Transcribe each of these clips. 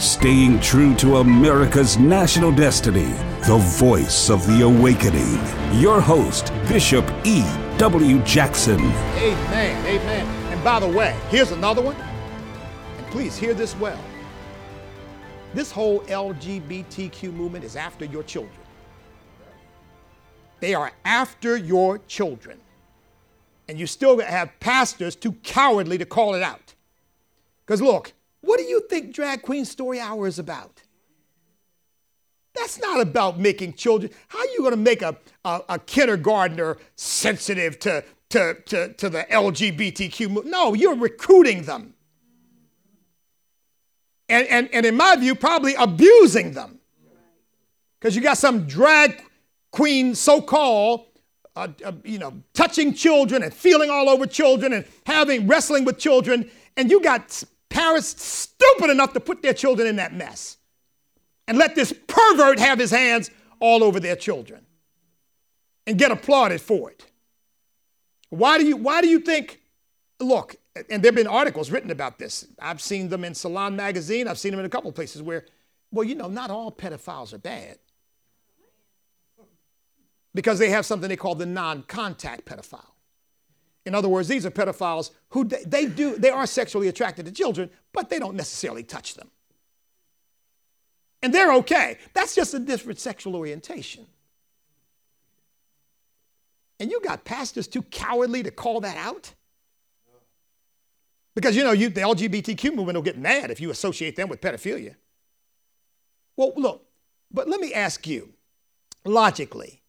staying true to America's national destiny, the voice of the awakening. Your host, Bishop E. W. Jackson. Amen. Amen. And by the way, here's another one. And please hear this well. This whole LGBTQ movement is after your children. They are after your children. And you still have pastors too cowardly to call it out. Because look, what do you think Drag Queen Story Hour is about? That's not about making children. How are you going to make a, a, a, kindergartner sensitive to, to, to, to the LGBTQ? No, you're recruiting them. And, and, and in my view, probably abusing them. Because you got some drag queen, so called, uh, uh, you know, touching children and feeling all over children and having wrestling with children. And you got parents stupid enough to put their children in that mess and let this pervert have his hands all over their children and get applauded for it. Why do you, why do you think, look, and there have been articles written about this. I've seen them in Salon Magazine, I've seen them in a couple places where, well, you know, not all pedophiles are bad because they have something they call the non contact pedophile. In other words, these are pedophiles who they, they, do, they are sexually attracted to children, but they don't necessarily touch them. And they're okay. That's just a different sexual orientation. And you got pastors too cowardly to call that out? Because you know, you, the LGBTQ movement will get mad if you associate them with pedophilia. Well, look, but let me ask you logically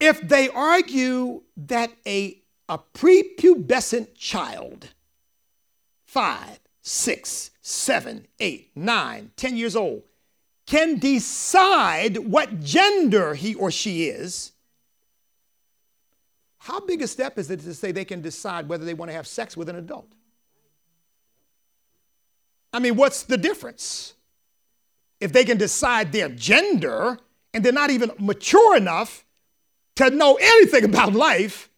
if they argue that a a prepubescent child, five, six, seven, eight, nine, ten years old, can decide what gender he or she is, how big a step is it to say they can decide whether they want to have sex with an adult? I mean, what's the difference? If they can decide their gender and they're not even mature enough to know anything about life,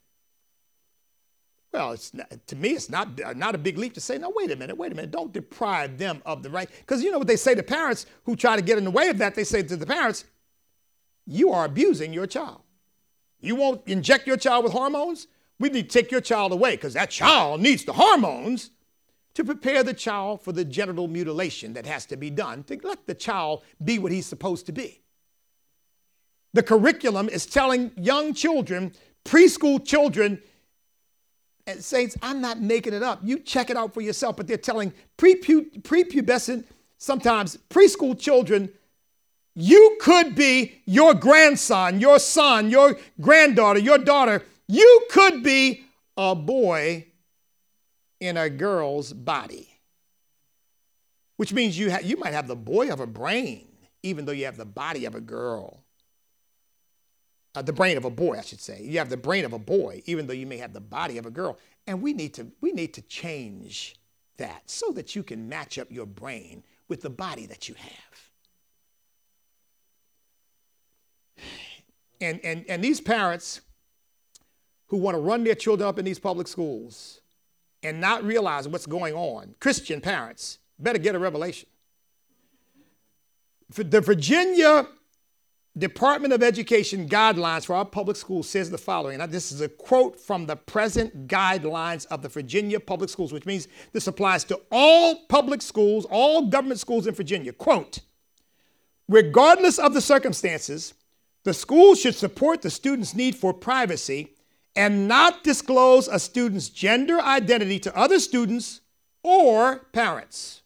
well, it's not, to me, it's not, not a big leap to say, no, wait a minute, wait a minute, don't deprive them of the right. Because you know what they say to parents who try to get in the way of that? They say to the parents, you are abusing your child. You won't inject your child with hormones? We need to take your child away because that child needs the hormones to prepare the child for the genital mutilation that has to be done to let the child be what he's supposed to be. The curriculum is telling young children, preschool children, and saints, I'm not making it up. You check it out for yourself. But they're telling prepubescent, sometimes preschool children, you could be your grandson, your son, your granddaughter, your daughter. You could be a boy in a girl's body, which means you, ha- you might have the boy of a brain, even though you have the body of a girl uh, the brain of a boy, I should say. You have the brain of a boy, even though you may have the body of a girl. And we need to, we need to change that so that you can match up your brain with the body that you have. And, and, and these parents who want to run their children up in these public schools and not realize what's going on, Christian parents, better get a revelation. The Virginia Department of Education guidelines for our public schools says the following. Now, this is a quote from the present guidelines of the Virginia public schools, which means this applies to all public schools, all government schools in Virginia. Quote, regardless of the circumstances, the school should support the student's need for privacy and not disclose a student's gender identity to other students or parents.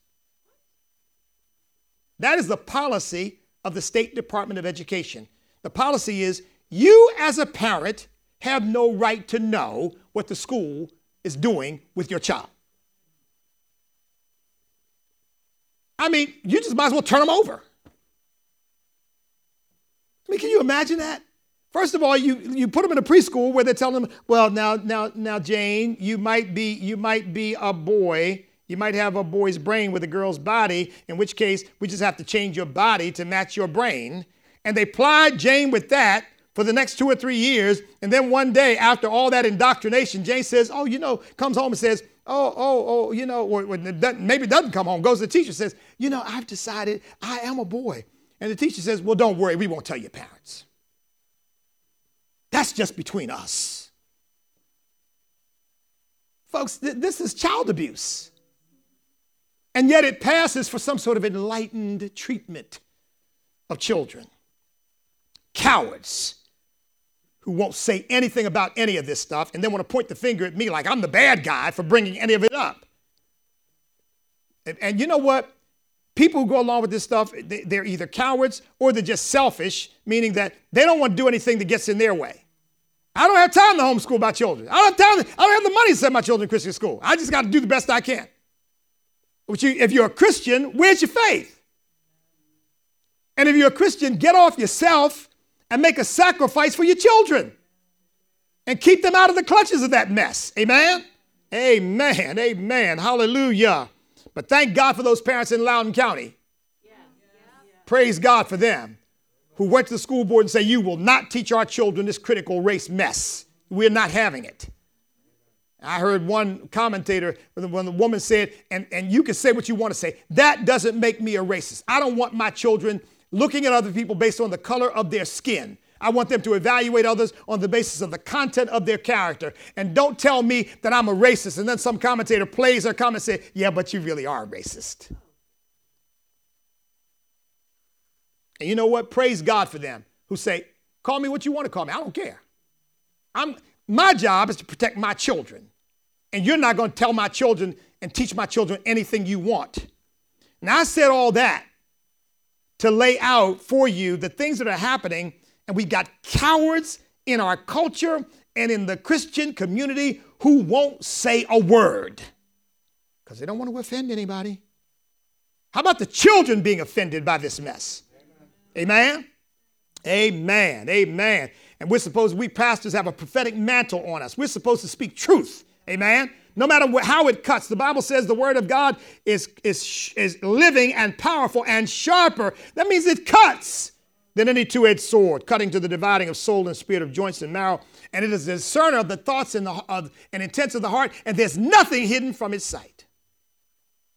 That is the policy of the State Department of Education. The policy is you, as a parent, have no right to know what the school is doing with your child. I mean, you just might as well turn them over. I mean, can you imagine that? First of all, you, you put them in a preschool where they're telling them, well, now, now, now, Jane, you might be, you might be a boy you might have a boy's brain with a girl's body, in which case we just have to change your body to match your brain. And they plied Jane with that for the next two or three years. And then one day, after all that indoctrination, Jane says, Oh, you know, comes home and says, oh, oh, oh, you know, or, or maybe doesn't come home, goes to the teacher, says, you know, I've decided I am a boy. And the teacher says, well, don't worry, we won't tell your parents. That's just between us. Folks, th- this is child abuse. And yet it passes for some sort of enlightened treatment of children. Cowards who won't say anything about any of this stuff and then want to point the finger at me like I'm the bad guy for bringing any of it up. And, and you know what? People who go along with this stuff, they, are either cowards or they're just selfish, meaning that they don't want to do anything that gets in their way. I don't have time to homeschool my children. I don't have time. I don't have the money to send my children to Christian school. I just got to do the best I can. But you, if you're a Christian, where's your faith? And if you're a Christian, get off yourself and make a sacrifice for your children and keep them out of the clutches of that mess. Amen? Amen. Amen. Hallelujah. But thank God for those parents in Loudoun County. Praise God for them who went to the school board and say, You will not teach our children this critical race mess. We're not having it. I heard one commentator, when the woman said, and, and you can say what you want to say, that doesn't make me a racist. I don't want my children looking at other people based on the color of their skin. I want them to evaluate others on the basis of the content of their character. And don't tell me that I'm a racist. And then some commentator plays their comment and say, Yeah, but you really are a racist. And you know what? Praise God for them who say, call me what you want to call me. I don't care. I'm, my job is to protect my children. And you're not going to tell my children and teach my children anything you want. Now, I said all that to lay out for you the things that are happening. And we got cowards in our culture and in the Christian community who won't say a word because they don't want to offend anybody. How about the children being offended by this mess? Amen? Amen. Amen. And we're supposed, we pastors have a prophetic mantle on us. We're supposed to speak truth. Amen. No matter how it cuts, the Bible says the word of God is, is, is living and powerful and sharper. That means it cuts than any two edged sword, cutting to the dividing of soul and spirit, of joints and marrow. And it is a discerner of the thoughts and, the, of, and intents of the heart, and there's nothing hidden from its sight.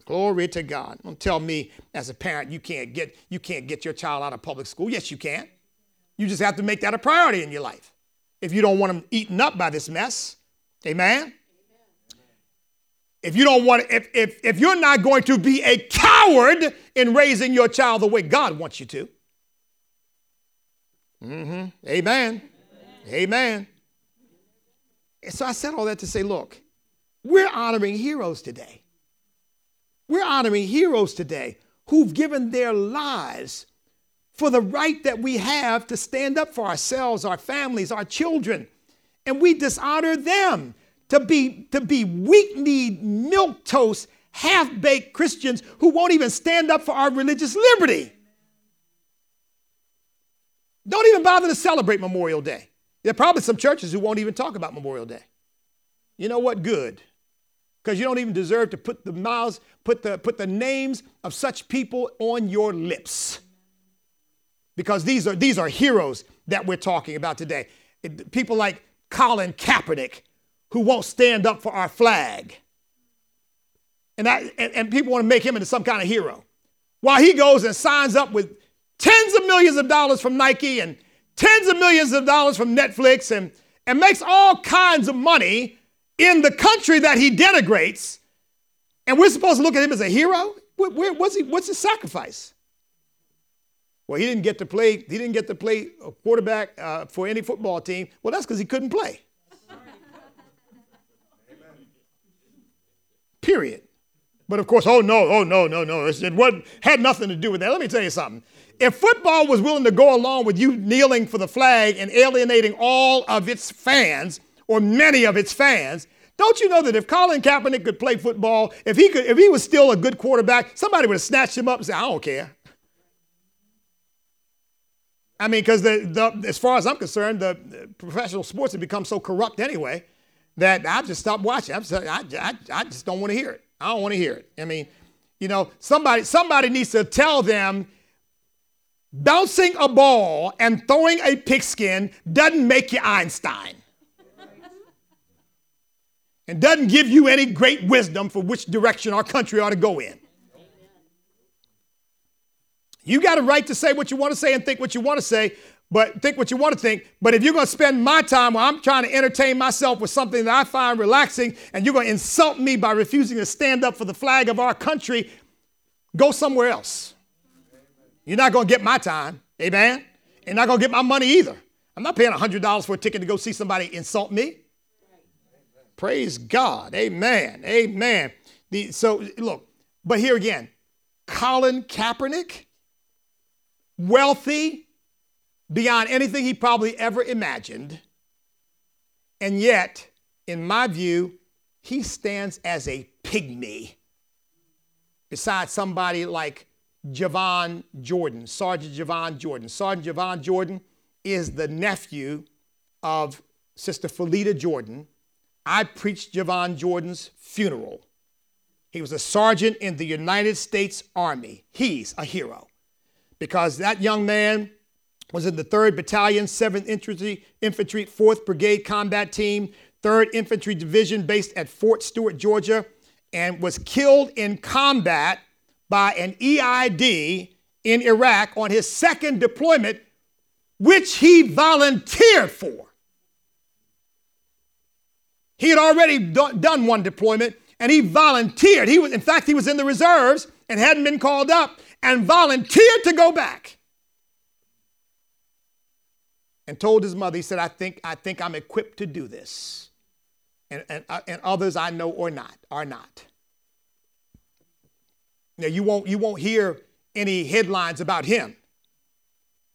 Glory to God. Don't tell me as a parent you can't get you can't get your child out of public school. Yes, you can. You just have to make that a priority in your life. If you don't want them eaten up by this mess. Amen. If you don't want if, if if you're not going to be a coward in raising your child the way God wants you to. Mm-hmm. Amen. Amen. And so I said all that to say, look, we're honoring heroes today. We're honoring heroes today who've given their lives for the right that we have to stand up for ourselves, our families, our children. And we dishonor them to be, to be weak-kneed, milk-toast, half-baked Christians who won't even stand up for our religious liberty. Don't even bother to celebrate Memorial Day. There are probably some churches who won't even talk about Memorial Day. You know what? Good because you don't even deserve to put the mouths, put the, put the names of such people on your lips. Because these are, these are heroes that we're talking about today. People like Colin Kaepernick, who won't stand up for our flag. And, and, and people want to make him into some kind of hero. While he goes and signs up with tens of millions of dollars from Nike and tens of millions of dollars from Netflix and, and makes all kinds of money in the country that he denigrates, and we're supposed to look at him as a hero? what's, he, what's his sacrifice? Well, he didn't get to play. He didn't get to play a quarterback uh, for any football team. Well, that's because he couldn't play. Period. But of course, oh no, oh no, no, no. It wasn't, had nothing to do with that. Let me tell you something. If football was willing to go along with you kneeling for the flag and alienating all of its fans, or many of its fans. Don't you know that if Colin Kaepernick could play football, if he could, if he was still a good quarterback, somebody would have snatched him up and said, "I don't care." I mean, because the, as far as I'm concerned, the, professional sports have become so corrupt anyway that I just stopped watching. Just, I, I, I just don't want to hear it. I don't want to hear it. I mean, you know, somebody somebody needs to tell them bouncing a ball and throwing a pigskin doesn't make you Einstein. and doesn't give you any great wisdom for which direction our country ought to go in. You got a right to say what you want to say and think what you want to say, but think what you want to think. But if you're going to spend my time while I'm trying to entertain myself with something that I find relaxing, and you're going to insult me by refusing to stand up for the flag of our country, go somewhere else. You're not going to get my time, amen? You're not going to get my money either. I'm not paying $100 for a ticket to go see somebody insult me. Praise God. Amen. Amen. The, so, look, but here again, Colin Kaepernick, wealthy beyond anything he probably ever imagined. And yet, in my view, he stands as a pygmy beside somebody like Javon Jordan, Sergeant Javon Jordan. Sergeant Javon Jordan is the nephew of Sister Felita Jordan. I preached Javon Jordan's funeral. He was a sergeant in the United States Army. He's a hero because that young man was in the 3rd Battalion, 7th Infantry, Infantry 4th Brigade Combat Team, 3rd Infantry Division based at Fort Stewart, Georgia, and was killed in combat by an EID in Iraq on his second deployment, which he volunteered for. He had already done one deployment and he volunteered. He was, in fact, he was in the reserves and hadn't been called up and volunteered to go back. And told his mother, he said, I think, I think I'm equipped to do this. And, and, uh, and others I know or not are not. Now, you won't, you won't hear any headlines about him.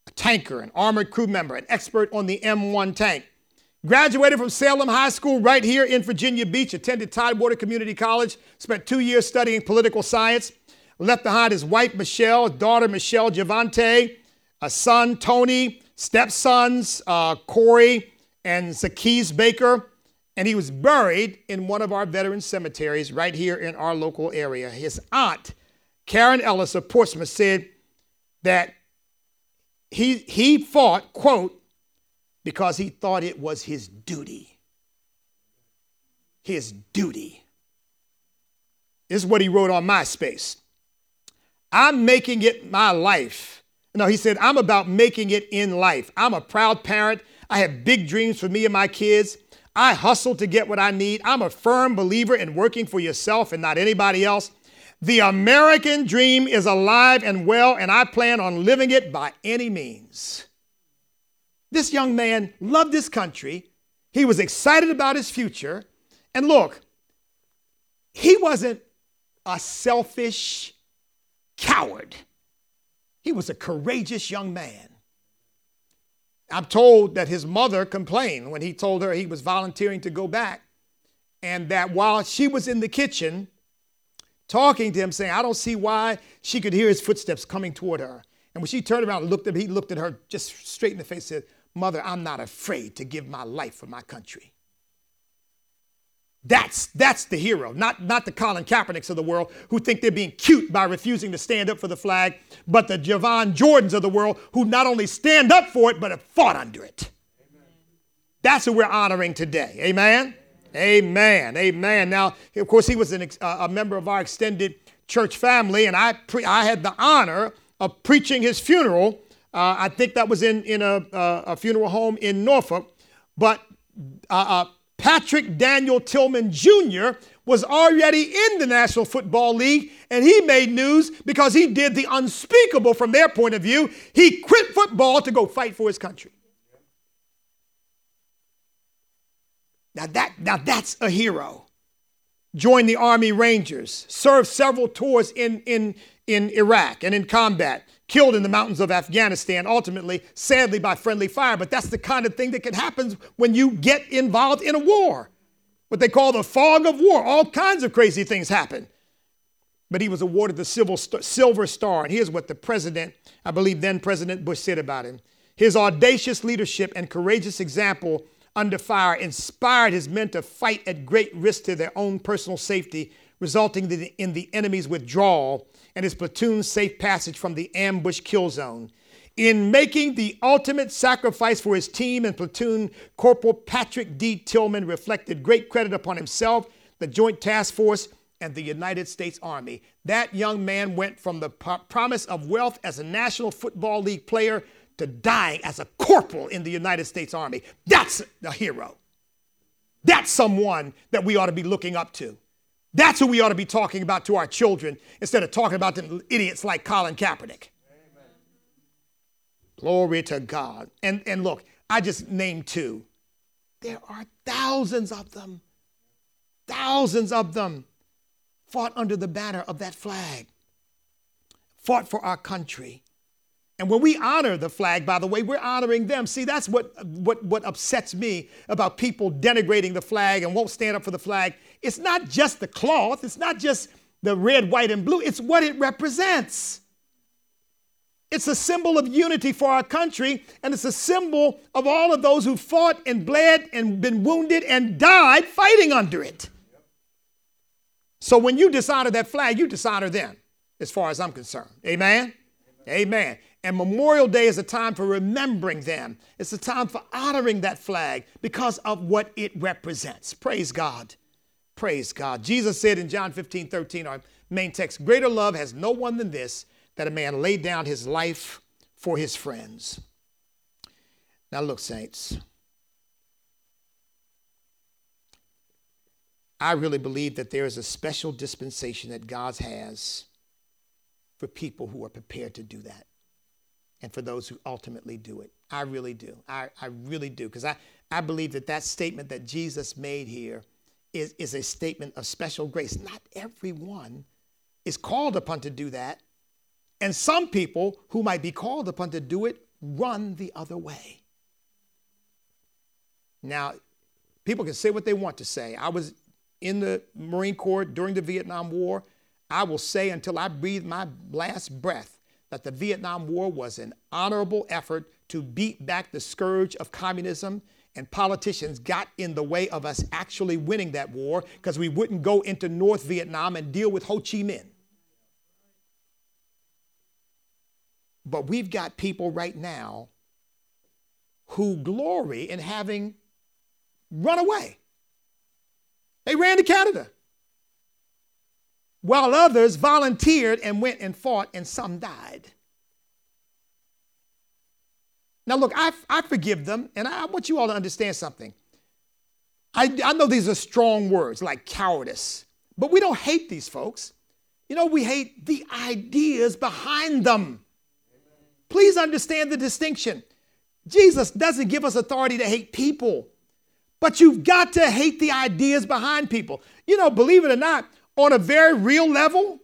A tanker, an armored crew member, an expert on the M1 tank. Graduated from Salem High School right here in Virginia Beach, attended Tidewater Community College, spent two years studying political science, left behind his wife Michelle, daughter Michelle Javante, a son Tony, stepsons uh, Corey and Zacchaeus Baker, and he was buried in one of our veteran cemeteries right here in our local area. His aunt Karen Ellis of Portsmouth said that he, he fought, quote, because he thought it was his duty. His duty. This is what he wrote on MySpace. I'm making it my life. No, he said, I'm about making it in life. I'm a proud parent. I have big dreams for me and my kids. I hustle to get what I need. I'm a firm believer in working for yourself and not anybody else. The American dream is alive and well, and I plan on living it by any means. This young man loved his country. He was excited about his future. And look, he wasn't a selfish coward, he was a courageous young man. I'm told that his mother complained when he told her he was volunteering to go back, and that while she was in the kitchen, talking to him, saying, I don't see why she could hear his footsteps coming toward her. And when she turned around and looked at him, he looked at her just straight in the face and said, Mother, I'm not afraid to give my life for my country. That's, that's the hero, not, not the Colin Kaepernicks of the world who think they're being cute by refusing to stand up for the flag, but the Javon Jordans of the world who not only stand up for it, but have fought under it. Amen. That's who we're honoring today. Amen? Amen. Amen. Now, of course, he was an, uh, a member of our extended church family, and I, pre- I had the honor of preaching his funeral. Uh, I think that was in, in a, a funeral home in Norfolk. But uh, uh, Patrick Daniel Tillman Jr. was already in the National Football League, and he made news because he did the unspeakable from their point of view. He quit football to go fight for his country. Now, that, now that's a hero. Joined the Army Rangers, served several tours in, in, in Iraq and in combat, killed in the mountains of Afghanistan, ultimately, sadly, by friendly fire. But that's the kind of thing that can happen when you get involved in a war. What they call the fog of war. All kinds of crazy things happen. But he was awarded the Silver Star. And here's what the president, I believe then President Bush, said about him. His audacious leadership and courageous example under fire inspired his men to fight at great risk to their own personal safety, resulting in the enemy's withdrawal and his platoon's safe passage from the ambush kill zone. In making the ultimate sacrifice for his team and platoon, Corporal Patrick D. Tillman reflected great credit upon himself, the Joint Task Force, and the United States Army. That young man went from the promise of wealth as a National Football League player to dying as a corporal in the United States Army. That's a hero. That's someone that we ought to be looking up to. That's who we ought to be talking about to our children instead of talking about the idiots like Colin Kaepernick. Glory to God. And, and look, I just named two. There are thousands of them. Thousands of them fought under the banner of that flag, fought for our country. And when we honor the flag, by the way, we're honoring them. See, that's what, what, what upsets me about people denigrating the flag and won't stand up for the flag. It's not just the cloth, it's not just the red, white, and blue, it's what it represents. It's a symbol of unity for our country, and it's a symbol of all of those who fought and bled and been wounded and died fighting under it. So when you dishonor that flag, you dishonor them, as far as I'm concerned. Amen? Amen. And Memorial Day is a time for remembering them. It's a time for honoring that flag because of what it represents. Praise God. Praise God. Jesus said in John 15, 13, our main text, greater love has no one than this that a man laid down his life for his friends. Now, look, saints, I really believe that there is a special dispensation that God has for people who are prepared to do that and for those who ultimately do it. I really do. I, I really do. Because I, I believe that that statement that Jesus made here is, is a statement of special grace. Not everyone is called upon to do that. And some people who might be called upon to do it run the other way. Now, people can say what they want to say. I was in the Marine Corps during the Vietnam War. I will say until I breathe my last breath that the Vietnam War was an honorable effort to beat back the scourge of communism, and politicians got in the way of us actually winning that war because we wouldn't go into North Vietnam and deal with Ho Chi Minh. But we've got people right now who glory in having run away. They ran to Canada. While others volunteered and went and fought, and some died. Now, look, I, I forgive them, and I want you all to understand something. I, I know these are strong words like cowardice, but we don't hate these folks. You know, we hate the ideas behind them. Please understand the distinction. Jesus doesn't give us authority to hate people, but you've got to hate the ideas behind people. You know, believe it or not, on a very real level,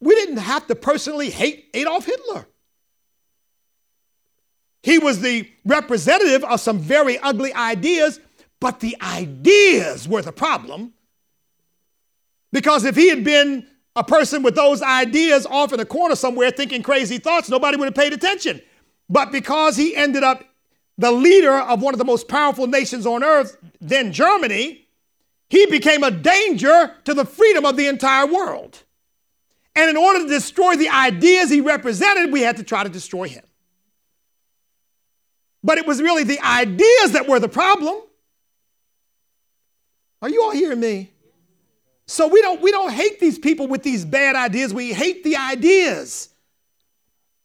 we didn't have to personally hate Adolf Hitler. He was the representative of some very ugly ideas, but the ideas were the problem. Because if he had been a person with those ideas off in a corner somewhere thinking crazy thoughts, nobody would have paid attention. But because he ended up the leader of one of the most powerful nations on earth, then Germany, he became a danger to the freedom of the entire world. And in order to destroy the ideas he represented, we had to try to destroy him. But it was really the ideas that were the problem. Are you all hearing me? So we don't, we don't hate these people with these bad ideas. We hate the ideas.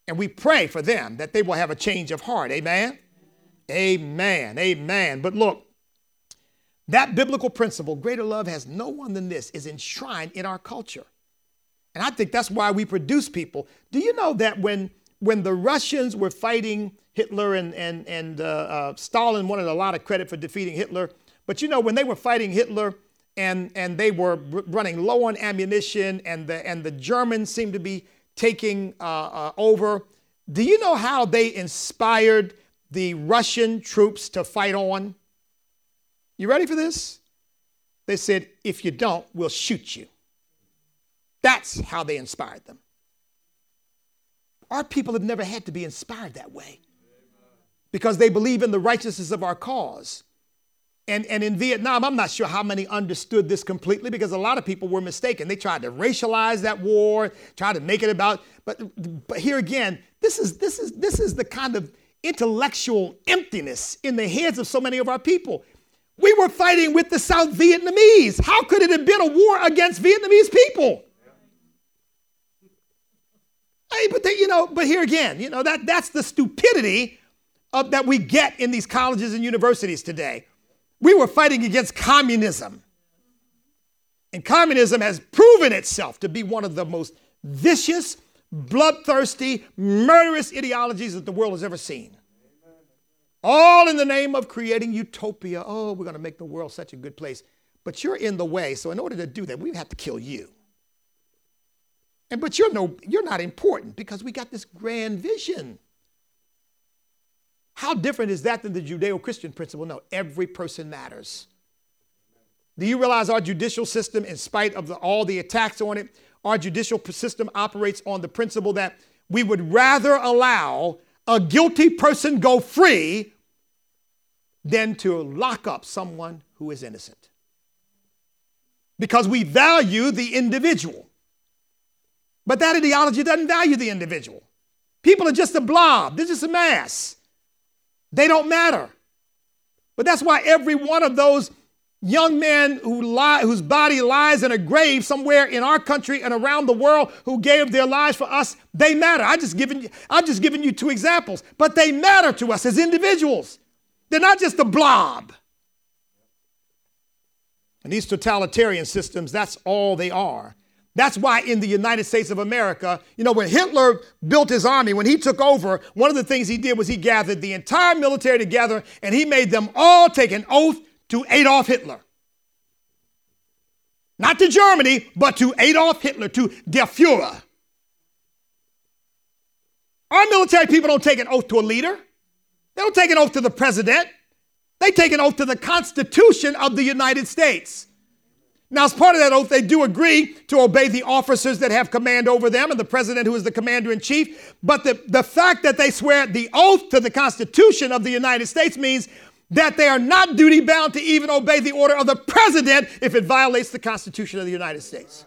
And we pray for them that they will have a change of heart. Amen? Amen. Amen. But look, that biblical principle, greater love has no one than this, is enshrined in our culture. And I think that's why we produce people. Do you know that when, when the Russians were fighting Hitler and, and, and uh, uh, Stalin wanted a lot of credit for defeating Hitler, but you know, when they were fighting Hitler, and, and they were running low on ammunition, and the, and the Germans seemed to be taking uh, uh, over. Do you know how they inspired the Russian troops to fight on? You ready for this? They said, if you don't, we'll shoot you. That's how they inspired them. Our people have never had to be inspired that way because they believe in the righteousness of our cause. And, and in Vietnam, I'm not sure how many understood this completely because a lot of people were mistaken. They tried to racialize that war, tried to make it about, but, but here again, this is, this, is, this is the kind of intellectual emptiness in the heads of so many of our people. We were fighting with the South Vietnamese. How could it have been a war against Vietnamese people? Hey, but they, you know, but here again, you know, that, that's the stupidity of, that we get in these colleges and universities today. We were fighting against communism. And communism has proven itself to be one of the most vicious, bloodthirsty, murderous ideologies that the world has ever seen. All in the name of creating utopia. Oh, we're going to make the world such a good place. But you're in the way. So in order to do that, we have to kill you. And but you're no you're not important because we got this grand vision. How different is that than the Judeo Christian principle? No, every person matters. Do you realize our judicial system, in spite of the, all the attacks on it, our judicial system operates on the principle that we would rather allow a guilty person go free than to lock up someone who is innocent. Because we value the individual. But that ideology doesn't value the individual. People are just a blob, they're just a mass. They don't matter. But that's why every one of those young men who lie, whose body lies in a grave somewhere in our country and around the world who gave their lives for us, they matter. I just given I've just given you two examples, but they matter to us as individuals. They're not just a blob. And these totalitarian systems, that's all they are. That's why in the United States of America, you know, when Hitler built his army, when he took over, one of the things he did was he gathered the entire military together and he made them all take an oath to Adolf Hitler. Not to Germany, but to Adolf Hitler, to Der Fuhrer. Our military people don't take an oath to a leader. They don't take an oath to the president. They take an oath to the Constitution of the United States. Now, as part of that oath, they do agree to obey the officers that have command over them and the president who is the commander in chief. But the, the fact that they swear the oath to the Constitution of the United States means that they are not duty bound to even obey the order of the president if it violates the Constitution of the United States.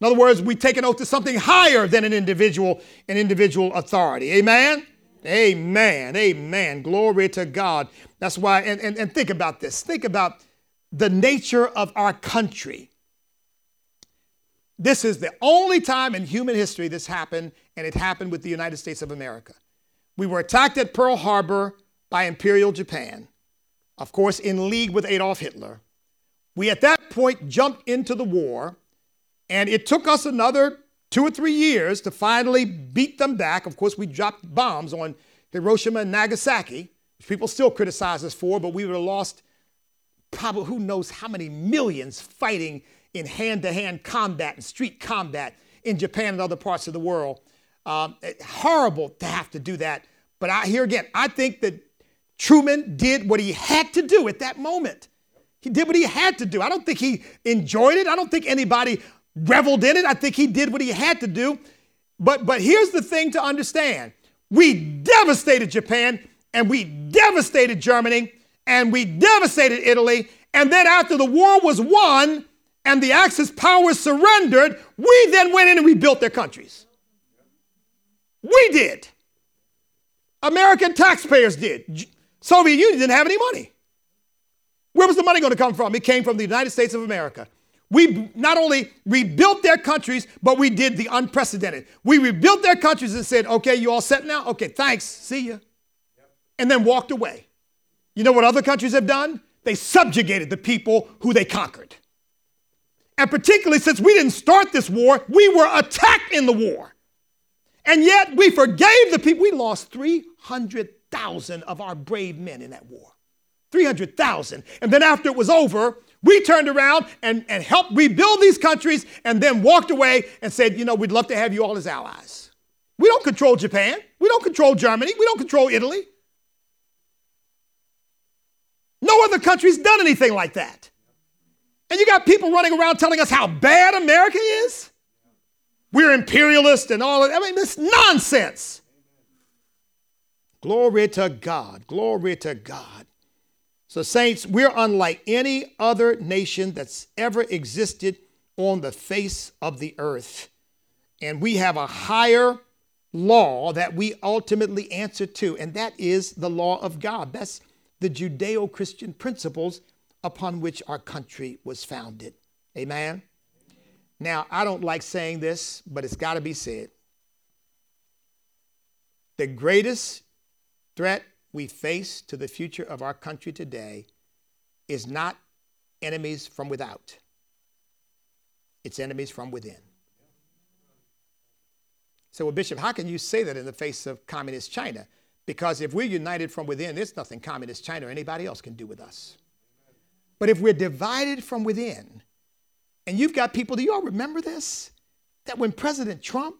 In other words, we take an oath to something higher than an individual, an individual authority. Amen? Amen. Amen. Glory to God. That's why, and, and, and think about this. Think about the nature of our country. This is the only time in human history this happened, and it happened with the United States of America. We were attacked at Pearl Harbor by Imperial Japan, of course, in league with Adolf Hitler. We at that point jumped into the war, and it took us another two or three years to finally beat them back. Of course, we dropped bombs on Hiroshima and Nagasaki, which people still criticize us for, but we would have lost probably who knows how many millions fighting in hand to hand combat and street combat in Japan and other parts of the world. Um, horrible to have to do that. But I, here again, I think that Truman did what he had to do at that moment. He did what he had to do. I don't think he enjoyed it. I don't think anybody reveled in it. I think he did what he had to do. But, but here's the thing to understand we devastated Japan and we devastated Germany and we devastated Italy. And then after the war was won and the Axis powers surrendered, we then went in and rebuilt their countries. We did. American taxpayers did. Soviet Union didn't have any money. Where was the money going to come from? It came from the United States of America. We not only rebuilt their countries, but we did the unprecedented. We rebuilt their countries and said, okay, you all set now? Okay, thanks, see ya. And then walked away. You know what other countries have done? They subjugated the people who they conquered. And particularly since we didn't start this war, we were attacked in the war. And yet we forgave the people. We lost 300,000 of our brave men in that war. 300,000. And then after it was over, we turned around and, and helped rebuild these countries and then walked away and said, you know, we'd love to have you all as allies. We don't control Japan. We don't control Germany. We don't control Italy. No other country's done anything like that. And you got people running around telling us how bad America is. We're imperialist and all of that. I mean, this nonsense. Glory to God. Glory to God. So, saints, we're unlike any other nation that's ever existed on the face of the earth. And we have a higher law that we ultimately answer to, and that is the law of God. That's the Judeo Christian principles upon which our country was founded. Amen? Now, I don't like saying this, but it's got to be said. The greatest threat we face to the future of our country today is not enemies from without, it's enemies from within. So, well, Bishop, how can you say that in the face of communist China? Because if we're united from within, there's nothing communist China or anybody else can do with us. But if we're divided from within, and you've got people, do you all remember this? That when President Trump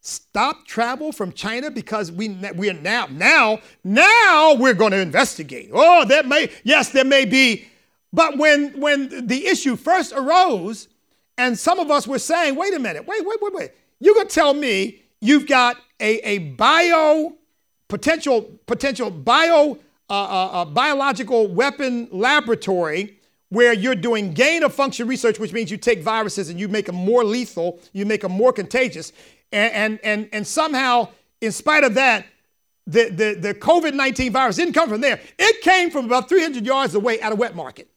stopped travel from China because we we are now now now we're going to investigate. Oh, that may yes, there may be, but when when the issue first arose, and some of us were saying, wait a minute, wait, wait, wait, wait. Going to tell me you've got a, a bio potential potential bio uh, uh, uh, biological weapon laboratory where you're doing gain of function research, which means you take viruses and you make them more lethal, you make them more contagious, and and and, and somehow, in spite of that, the, the, the COVID 19 virus didn't come from there. It came from about 300 yards away at a wet market.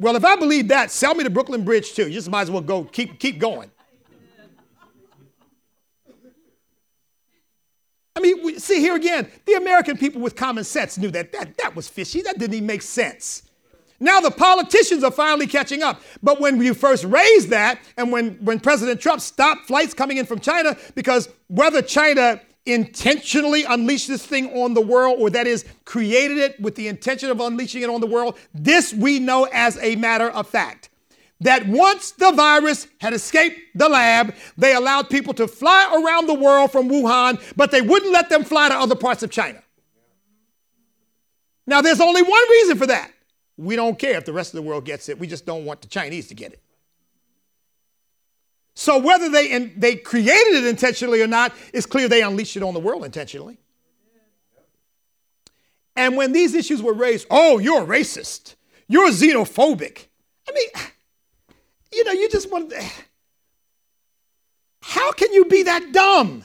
Well, if I believe that, sell me the Brooklyn Bridge too. You just might as well go keep, keep going. I mean, see here again, the American people with common sense knew that that, that was fishy. That didn't even make sense. Now the politicians are finally catching up. But when you first raised that, and when, when President Trump stopped flights coming in from China, because whether China intentionally unleashed this thing on the world, or that is, created it with the intention of unleashing it on the world, this we know as a matter of fact that once the virus had escaped the lab, they allowed people to fly around the world from Wuhan, but they wouldn't let them fly to other parts of China. Now, there's only one reason for that. We don't care if the rest of the world gets it, we just don't want the Chinese to get it. So, whether they, in, they created it intentionally or not, it's clear they unleashed it on the world intentionally. And when these issues were raised, oh, you're racist, you're xenophobic. I mean, you know, you just want to. How can you be that dumb?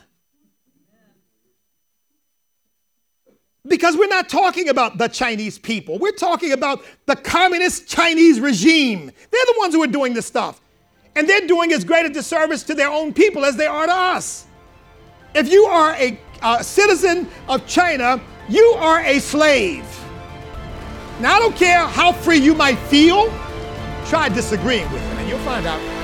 Because we're not talking about the Chinese people. We're talking about the communist Chinese regime. They're the ones who are doing this stuff. And they're doing as great a disservice to their own people as they are to us. If you are a, a citizen of China, you are a slave. Now, I don't care how free you might feel, try disagreeing with them, and you'll find out